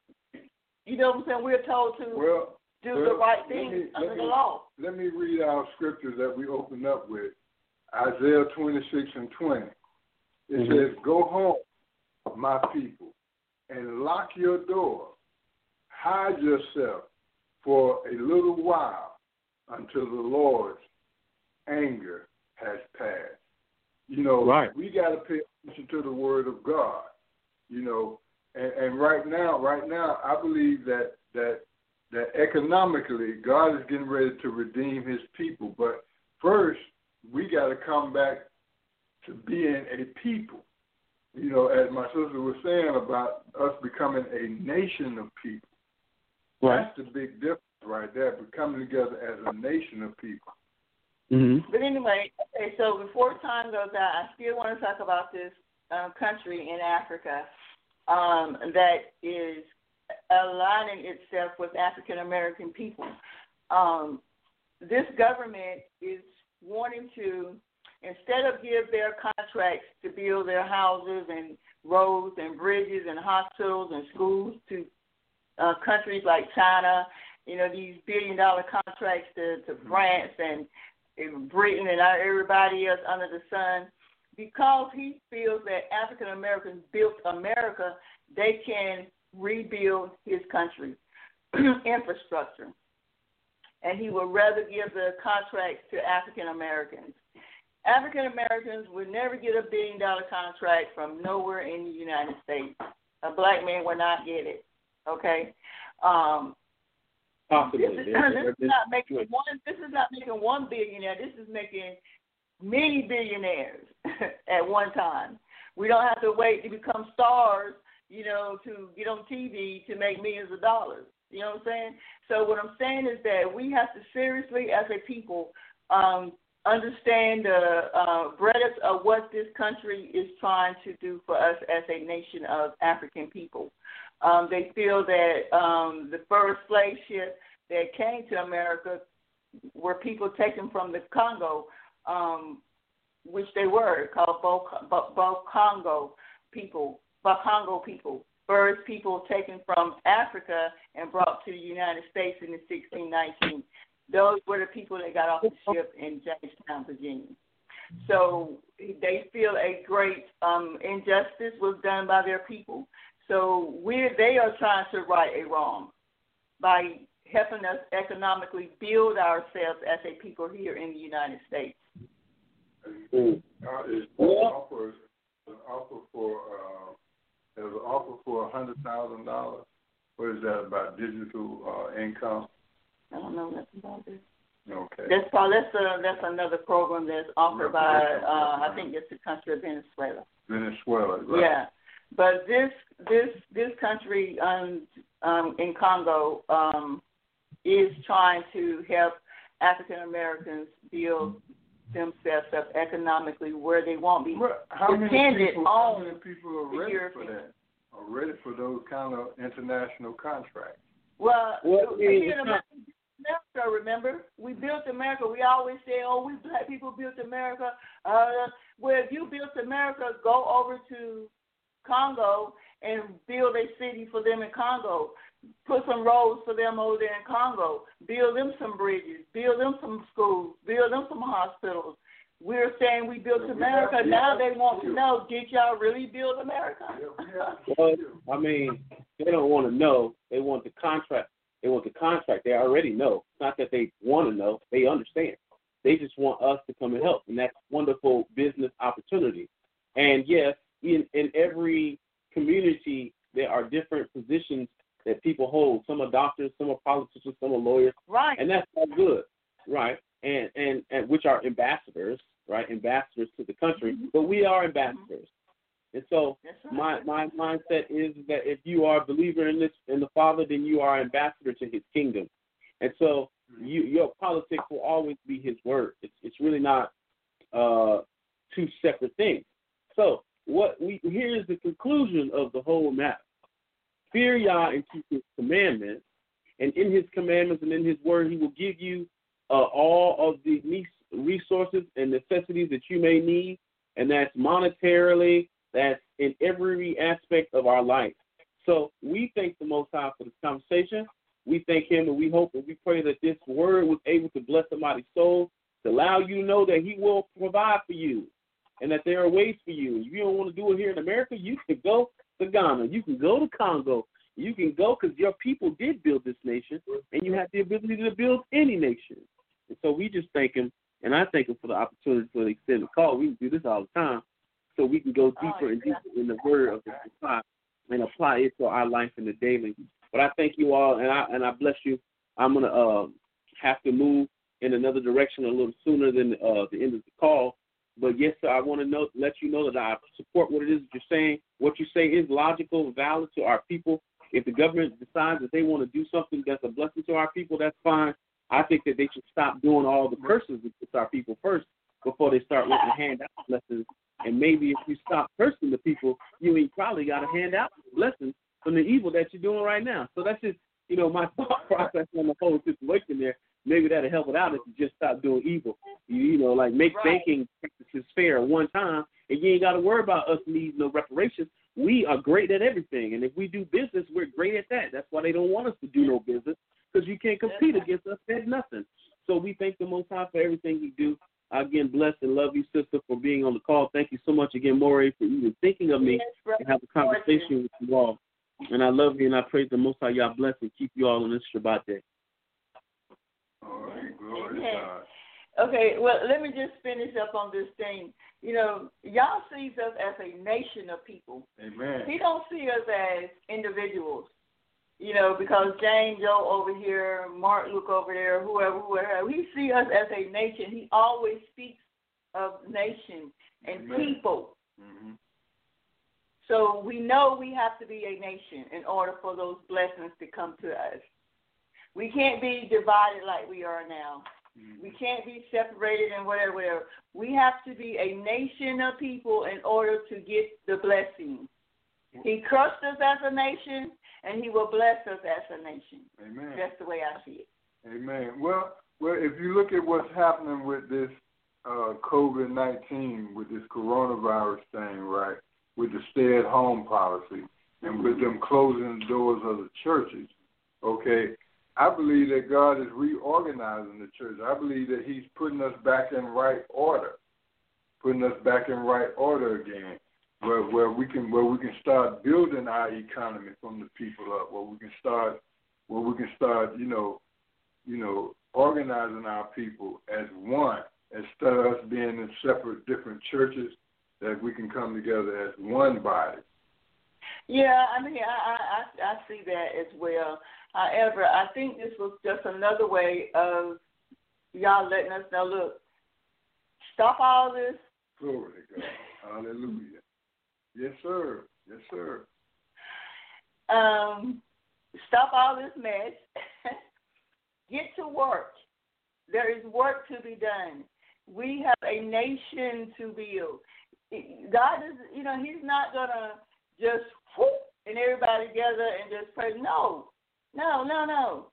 You know what I'm saying? We're told to Well, do well, the right thing me- under let the me- law. let me read our scriptures that we opened up with. Isaiah 26 and 20. It Mhm. says, Go home, my people, and lock your door. Hide yourself for a little while until the Lord's anger has passed. You know, Right. we got to pay attention to the word of God. You know, and, and right now, right now, I believe that that that economically God is getting ready to redeem His people. But first, we got to come back to being a people. You know, as my sister was saying about us becoming a nation of people. Right. That's the big difference right there. But coming together as a nation of people. Mm-hmm. But anyway, okay, so before time goes out, I still want to talk about this um, country in Africa um, that is aligning itself with African American people. Um, this government is wanting to, instead of give their contracts to build their houses and roads and bridges and hospitals and schools to uh, countries like China, you know, these billion dollar contracts to, to France and in Britain and everybody else under the sun, because he feels that African Americans built America, they can rebuild his country infrastructure. And he would rather give the contracts to African Americans. African Americans would never get a billion dollar contract from nowhere in the United States. A black man would not get it. Okay? Um, Possibly. this is, this is not making one. This is not making one billionaire. This is making many billionaires at one time. We don't have to wait to become stars, you know, to get on TV to make millions of dollars. You know what I'm saying? So what I'm saying is that we have to seriously, as a people, um, understand the uh, breadth of what this country is trying to do for us as a nation of African people. Um, they feel that um, the first slave ship that came to America were people taken from the Congo. Um, which they were called Bo Congo people, Bakongo people, first people taken from Africa and brought to the United States in the 1619. Those were the people that got off the ship in Jamestown, Virginia. So they feel a great um, injustice was done by their people. So we they are trying to right a wrong by helping us economically build ourselves as a people here in the United States. Mm. Uh, is offer an offer for uh, an offer for a hundred thousand dollars. What is that about digital uh, income? I don't know nothing about this. Okay. That's probably that's, a, that's another program that's offered by uh, I think it's the country of Venezuela. Venezuela, right? Yeah, but this this this country um, um, in Congo um, is trying to help African Americans build themselves up economically where they won't be Well, how many dependent people, how many people are ready for that? Are ready for those kind of international contracts? Well, Well, here it's America, America, remember, we built America. We always say, "Oh, we black people built America." Uh, well, if you built America, go over to Congo and build a city for them in Congo. Put some roads for them over there in Congo. Build them some bridges. Build them some schools. Build them some hospitals. We're saying we built Yeah, America. have- Now they want to know, did y'all really build America? Yeah, we have to Well. I mean, they don't want to know. They want the contract. They want the contract. They already know. It's not that they want to know. They understand. They just want us to come and help, and that's wonderful business opportunity. And yes, in in every community, there are different positions that people hold. Some are doctors, some are politicians, some are lawyers, Right. and that's all good, right? And and and which are ambassadors, right? Ambassadors to the country, mm-hmm. but we are ambassadors, and so my my mindset is that if you are a believer in this in the Father, then you are ambassador to His kingdom, and so you your politics will always be His word. It's it's really not uh, two separate things. So what we here is the conclusion of the whole matter: fear Yah and keep His commandments, and in His commandments and in His word, He will give you uh, all of the resources and necessities that you may need, and that's monetarily, that's in every aspect of our life. So we thank the Most High for this conversation. We thank Him and we hope and we pray that this word was able to bless somebody's soul, to allow you to know that He will provide for you and that there are ways for you. If you don't want to do it here in America, you can go to Ghana. You can go to Congo. You can go because your people did build this nation, and you have the ability to build any nation. And so we just thank Him, and I thank Him for the opportunity for the extended call. We can do this all the time, so we can go deeper and deeper in the Word of the Messiah and apply it to our life in the daily. But I thank you all, and I and I bless you. I'm gonna uh, have to move in another direction a little sooner than uh, the end of the call. But yes, sir, I want to know, let you know that I support what it is that you're saying. What you say is logical, valid to our people. If the government decides that they want to do something that's a blessing to our people, that's fine. I think that they should stop doing all the curses against our people first before they start looking to hand out blessings. And maybe if you stop cursing the people, you ain't probably got to hand out blessings from the evil that you're doing right now. So that's just, you know, my thought process on the whole situation there. Maybe that'll help it out if you just stop doing evil. You, you know, like make Right. banking practices fair one time, and you ain't got to worry about us needing no reparations. We are great at everything, and if we do business, we're great at that. That's why they don't want us to do no business because you can't compete against us at nothing. So we thank the Most High for everything you do. Again, bless and love you, sister, for being on the call. Thank you so much again, Morey, for even thinking of me Yes, and have a conversation with you all. And I love you, and I praise the Most High. Y'all bless and keep you all on this Shabbat day. All right, glory Amen. God. Okay, well, let me just finish up on this thing. You know, y'all sees us as a nation of people. Amen. He don't see us as individuals. You know, because Jane Joe over here, Mark Luke over there, whoever, whoever, he see us as a nation. He always speaks of nation and Amen. people. hmm So we know we have to be a nation in order for those blessings to come to us. We can't be divided like we are now. We can't be separated and whatever, whatever. We have to be a nation of people in order to get the blessing. He crushed us as a nation, and He will bless us as a nation. Amen. That's the way I see it. Amen. Well, well, if you look at what's happening with this uh, COVID nineteen, with this coronavirus thing, right? With the stay-at-home policy, and with them closing the doors of the churches, okay. I believe that God is reorganizing the church. I believe that He's putting us back in right order, putting us back in right order again, where where we can where we can start building our economy from the people up, where we can start where we can start, you know, you know, organizing our people as one instead of us being in separate different churches. That we can come together as one body. Yeah, I mean, I, I I see that as well. However, I think this was just another way of y'all letting us know. Look, stop all this. Glory to God. Hallelujah. Yes, sir. Yes, sir. Um, stop all this mess. Get to work. There is work to be done. We have a nation to build. God is, you know, He's not gonna just whoop and everybody together and just pray. No, no, no, no.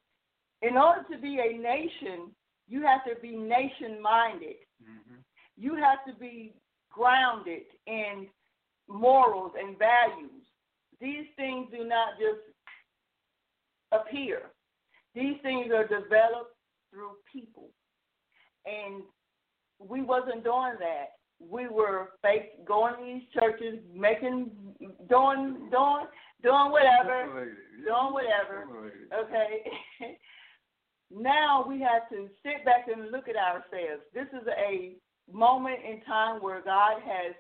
In order to be a nation, you have to be nation minded. Mm-hmm. You have to be grounded in morals and values. These things do not just appear. These things are developed through people. And we wasn't doing that. We were fake going to these churches, making doing doing doing whatever. Doing whatever. Okay. now we have to sit back and look at ourselves. This is a moment in time where God has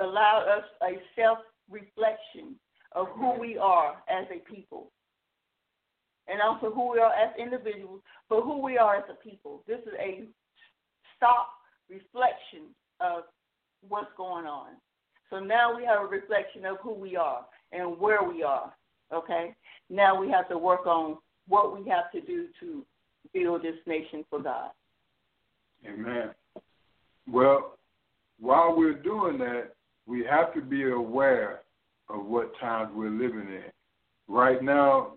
allowed us a self reflection of who we are as a people. And also who we are as individuals, but who we are as a people. This is a stop reflection of what's going on. So now we have a reflection of who we are and where we are. Okay? Now we have to work on what we have to do to build this nation for God. Amen. Well, while we're doing that, we have to be aware of what times we're living in. Right now,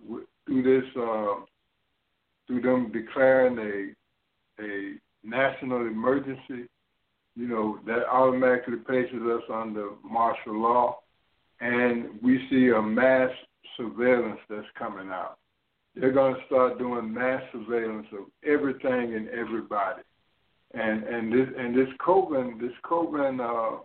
through this, uh, through them declaring a a national emergency, you know that automatically places us under martial law, and we see a mass surveillance that's coming out. They're going to start doing mass surveillance of everything and everybody, and and this and this COVID this COVID uh,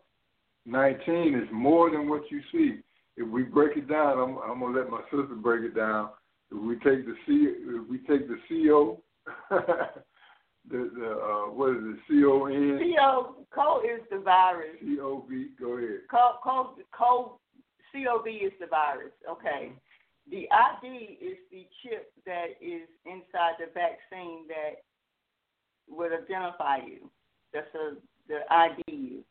nineteen is more than what you see. If we break it down, I'm, I'm gonna let my sister break it down. If we take the C, if we take the CO, the the uh, what is it? C O N. CO CO is the virus. C O V. Go ahead. CO CO CO COV is the virus. Okay. The ID is the chip that is inside the vaccine that would identify you. That's a, the ID.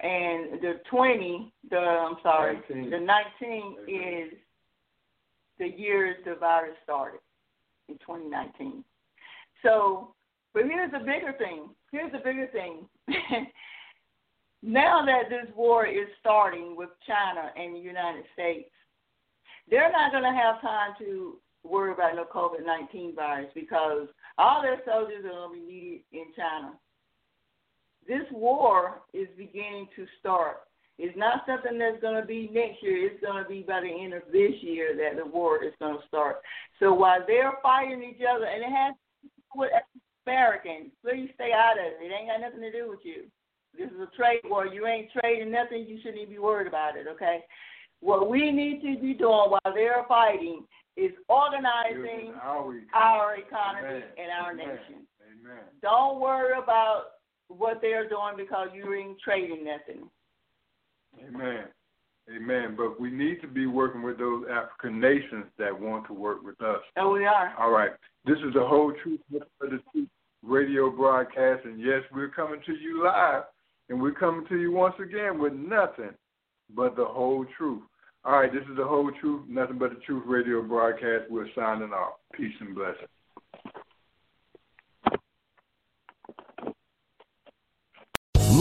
And the 20, the I'm sorry, 19. the 19 is the year the virus started in 2019. So, but here's the bigger thing. Here's the bigger thing. now that this war is starting with China and the United States, they're not going to have time to worry about no COVID 19 virus because all their soldiers are going to be needed in China. This war is beginning to start. It's not something that's going to be next year. It's going to be by the end of this year that the war is going to start. So while they're fighting each other, and it has to do with Americans, please stay out of it. It ain't got nothing to do with you. This is a trade war. You ain't trading nothing. You shouldn't even be worried about it, okay? What we need to be doing while they're fighting is organizing our, economy. our economy Amen. and our Amen. nation. Amen. Don't worry about what they're doing because you ain't trading nothing. Amen. Amen. But we need to be working with those African nations that want to work with us. And we are. All right. This is the whole truth of the truth radio broadcast, and yes, we're coming to you live, and we're coming to you once again with nothing but the whole truth. All right, this is the whole truth, nothing but the truth radio broadcast. We're signing off. Peace and blessings.